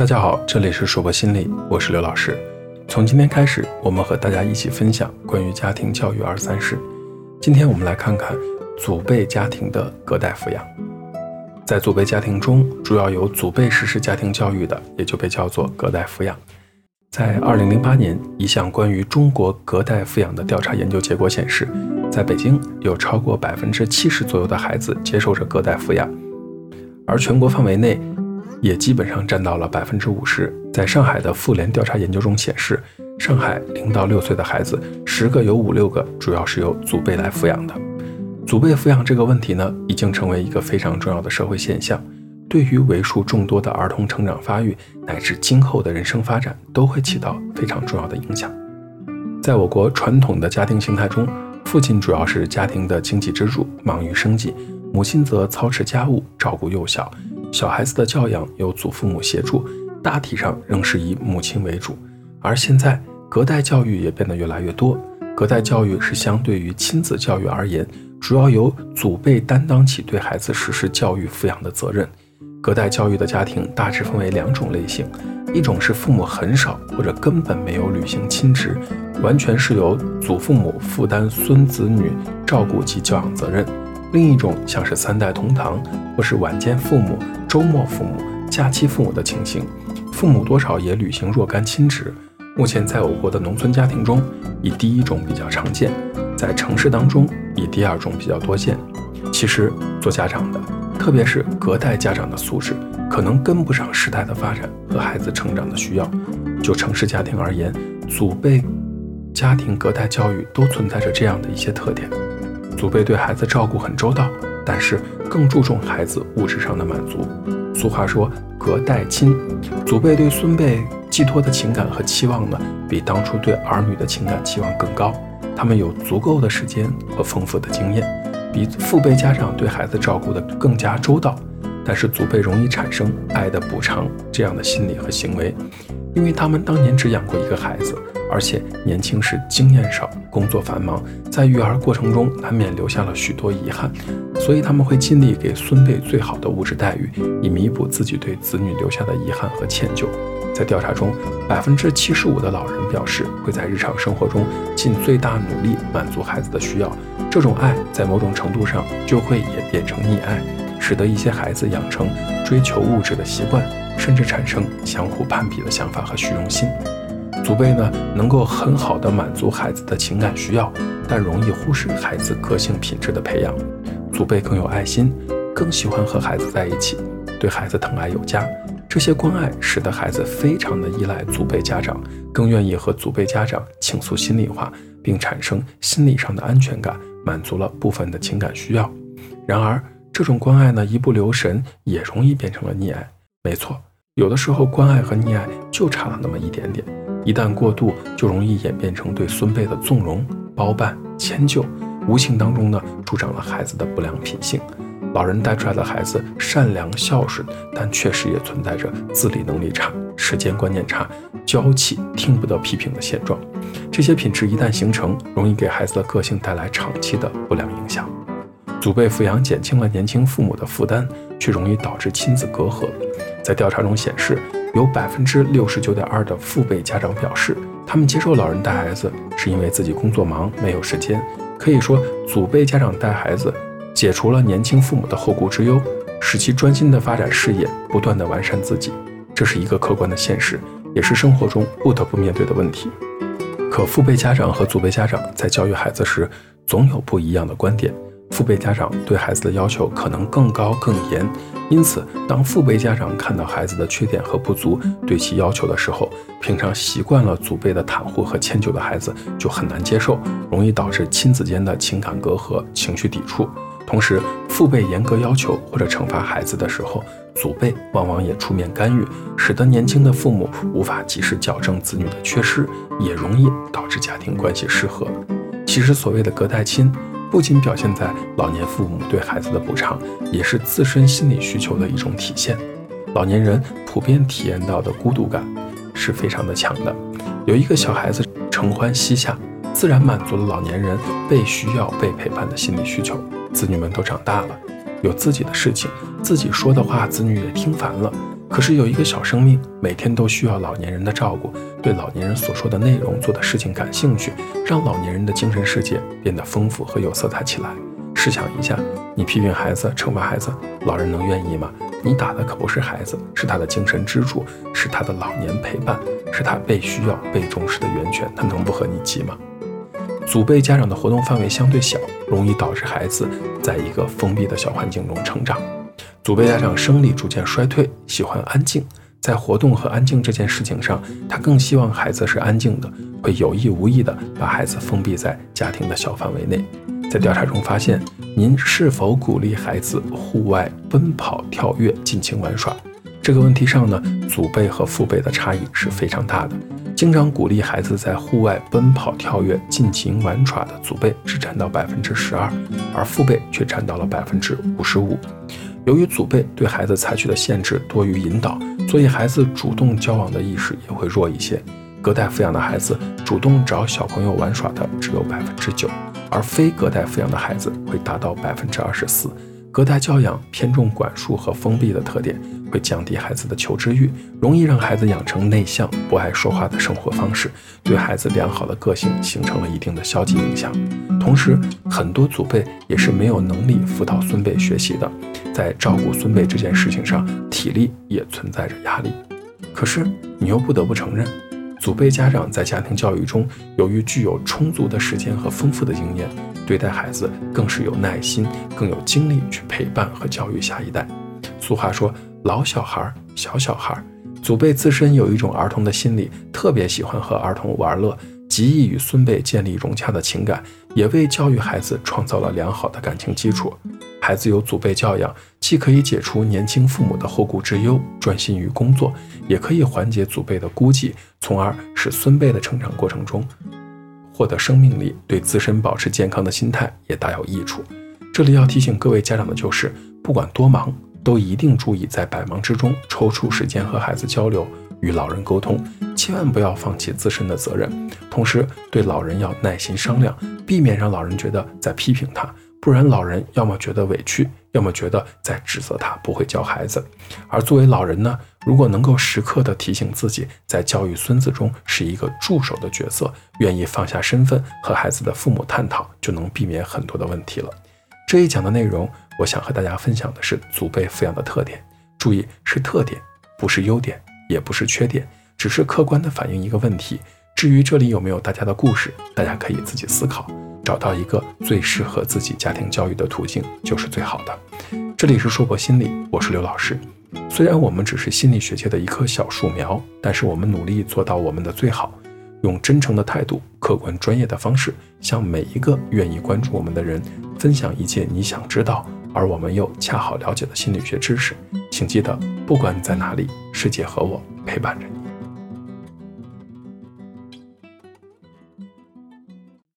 大家好，这里是说博心理，我是刘老师。从今天开始，我们和大家一起分享关于家庭教育二三事。今天我们来看看祖辈家庭的隔代抚养。在祖辈家庭中，主要由祖辈实施家庭教育的，也就被叫做隔代抚养。在二零零八年，一项关于中国隔代抚养的调查研究结果显示，在北京有超过百分之七十左右的孩子接受着隔代抚养，而全国范围内。也基本上占到了百分之五十。在上海的妇联调查研究中显示，上海零到六岁的孩子，十个有五六个主要是由祖辈来抚养的。祖辈抚养这个问题呢，已经成为一个非常重要的社会现象，对于为数众多的儿童成长发育乃至今后的人生发展，都会起到非常重要的影响。在我国传统的家庭形态中，父亲主要是家庭的经济支柱，忙于生计，母亲则操持家务，照顾幼小。小孩子的教养由祖父母协助，大体上仍是以母亲为主。而现在，隔代教育也变得越来越多。隔代教育是相对于亲子教育而言，主要由祖辈担当起对孩子实施教育抚养的责任。隔代教育的家庭大致分为两种类型：一种是父母很少或者根本没有履行亲职，完全是由祖父母负担孙子女照顾及教养责任。另一种像是三代同堂，或是晚间父母、周末父母、假期父母的情形，父母多少也履行若干亲职。目前在我国的农村家庭中，以第一种比较常见；在城市当中，以第二种比较多见。其实做家长的，特别是隔代家长的素质，可能跟不上时代的发展和孩子成长的需要。就城市家庭而言，祖辈家庭隔代教育都存在着这样的一些特点。祖辈对孩子照顾很周到，但是更注重孩子物质上的满足。俗话说“隔代亲”，祖辈对孙辈寄托的情感和期望呢，比当初对儿女的情感期望更高。他们有足够的时间和丰富的经验，比父辈家长对孩子照顾的更加周到。但是祖辈容易产生爱的补偿这样的心理和行为，因为他们当年只养过一个孩子。而且年轻时经验少，工作繁忙，在育儿过程中难免留下了许多遗憾，所以他们会尽力给孙辈最好的物质待遇，以弥补自己对子女留下的遗憾和歉疚。在调查中，百分之七十五的老人表示会在日常生活中尽最大努力满足孩子的需要，这种爱在某种程度上就会演变成溺爱，使得一些孩子养成追求物质的习惯，甚至产生相互攀比的想法和虚荣心。祖辈呢，能够很好的满足孩子的情感需要，但容易忽视孩子个性品质的培养。祖辈更有爱心，更喜欢和孩子在一起，对孩子疼爱有加。这些关爱使得孩子非常的依赖祖辈家长，更愿意和祖辈家长倾诉心里话，并产生心理上的安全感，满足了部分的情感需要。然而，这种关爱呢，一不留神也容易变成了溺爱。没错，有的时候关爱和溺爱就差了那么一点点。一旦过度，就容易演变成对孙辈的纵容、包办、迁就，无形当中呢，助长了孩子的不良品性。老人带出来的孩子善良孝顺，但确实也存在着自理能力差、时间观念差、娇气、听不得批评的现状。这些品质一旦形成，容易给孩子的个性带来长期的不良影响。祖辈抚养减轻了年轻父母的负担，却容易导致亲子隔阂。在调查中显示。有百分之六十九点二的父辈家长表示，他们接受老人带孩子是因为自己工作忙没有时间。可以说，祖辈家长带孩子，解除了年轻父母的后顾之忧，使其专心的发展事业，不断的完善自己。这是一个客观的现实，也是生活中不得不面对的问题。可父辈家长和祖辈家长在教育孩子时，总有不一样的观点。父辈家长对孩子的要求可能更高更严，因此，当父辈家长看到孩子的缺点和不足，对其要求的时候，平常习惯了祖辈的袒护和迁就的孩子就很难接受，容易导致亲子间的情感隔阂、情绪抵触。同时，父辈严格要求或者惩罚孩子的时候，祖辈往往也出面干预，使得年轻的父母无法及时矫正子女的缺失，也容易导致家庭关系失和。其实，所谓的隔代亲。不仅表现在老年父母对孩子的补偿，也是自身心理需求的一种体现。老年人普遍体验到的孤独感是非常的强的。有一个小孩子承欢膝下，自然满足了老年人被需要、被陪伴的心理需求。子女们都长大了，有自己的事情，自己说的话子女也听烦了。可是有一个小生命每天都需要老年人的照顾，对老年人所说的内容、做的事情感兴趣，让老年人的精神世界变得丰富和有色彩起来。试想一下，你批评孩子、惩罚孩子，老人能愿意吗？你打的可不是孩子，是他的精神支柱，是他的老年陪伴，是他被需要、被重视的源泉，他能不和你急吗？祖辈家长的活动范围相对小，容易导致孩子在一个封闭的小环境中成长。祖辈家长生理逐渐衰退，喜欢安静，在活动和安静这件事情上，他更希望孩子是安静的，会有意无意的把孩子封闭在家庭的小范围内。在调查中发现，您是否鼓励孩子户外奔跑、跳跃、尽情玩耍？这个问题上呢，祖辈和父辈的差异是非常大的。经常鼓励孩子在户外奔跑、跳跃、尽情玩耍的祖辈只占到百分之十二，而父辈却占到了百分之五十五。由于祖辈对孩子采取的限制多于引导，所以孩子主动交往的意识也会弱一些。隔代抚养的孩子主动找小朋友玩耍的只有百分之九，而非隔代抚养的孩子会达到百分之二十四。隔代教养偏重管束和封闭的特点，会降低孩子的求知欲，容易让孩子养成内向、不爱说话的生活方式，对孩子良好的个性形成了一定的消极影响。同时，很多祖辈也是没有能力辅导孙辈学习的，在照顾孙辈这件事情上，体力也存在着压力。可是，你又不得不承认。祖辈家长在家庭教育中，由于具有充足的时间和丰富的经验，对待孩子更是有耐心，更有精力去陪伴和教育下一代。俗话说：“老小孩，小小孩。”祖辈自身有一种儿童的心理，特别喜欢和儿童玩乐，极易与孙辈建立融洽的情感，也为教育孩子创造了良好的感情基础。孩子有祖辈教养，既可以解除年轻父母的后顾之忧，专心于工作，也可以缓解祖辈的孤寂，从而使孙辈的成长过程中获得生命力，对自身保持健康的心态也大有益处。这里要提醒各位家长的就是，不管多忙，都一定注意在百忙之中抽出时间和孩子交流，与老人沟通，千万不要放弃自身的责任。同时，对老人要耐心商量，避免让老人觉得在批评他。不然，老人要么觉得委屈，要么觉得在指责他不会教孩子。而作为老人呢，如果能够时刻的提醒自己，在教育孙子中是一个助手的角色，愿意放下身份和孩子的父母探讨，就能避免很多的问题了。这一讲的内容，我想和大家分享的是祖辈抚养的特点，注意是特点，不是优点，也不是缺点，只是客观的反映一个问题。至于这里有没有大家的故事，大家可以自己思考。找到一个最适合自己家庭教育的途径就是最好的。这里是硕博心理，我是刘老师。虽然我们只是心理学界的一棵小树苗，但是我们努力做到我们的最好，用真诚的态度、客观专业的方式，向每一个愿意关注我们的人分享一切你想知道而我们又恰好了解的心理学知识。请记得，不管你在哪里，世界和我陪伴着你。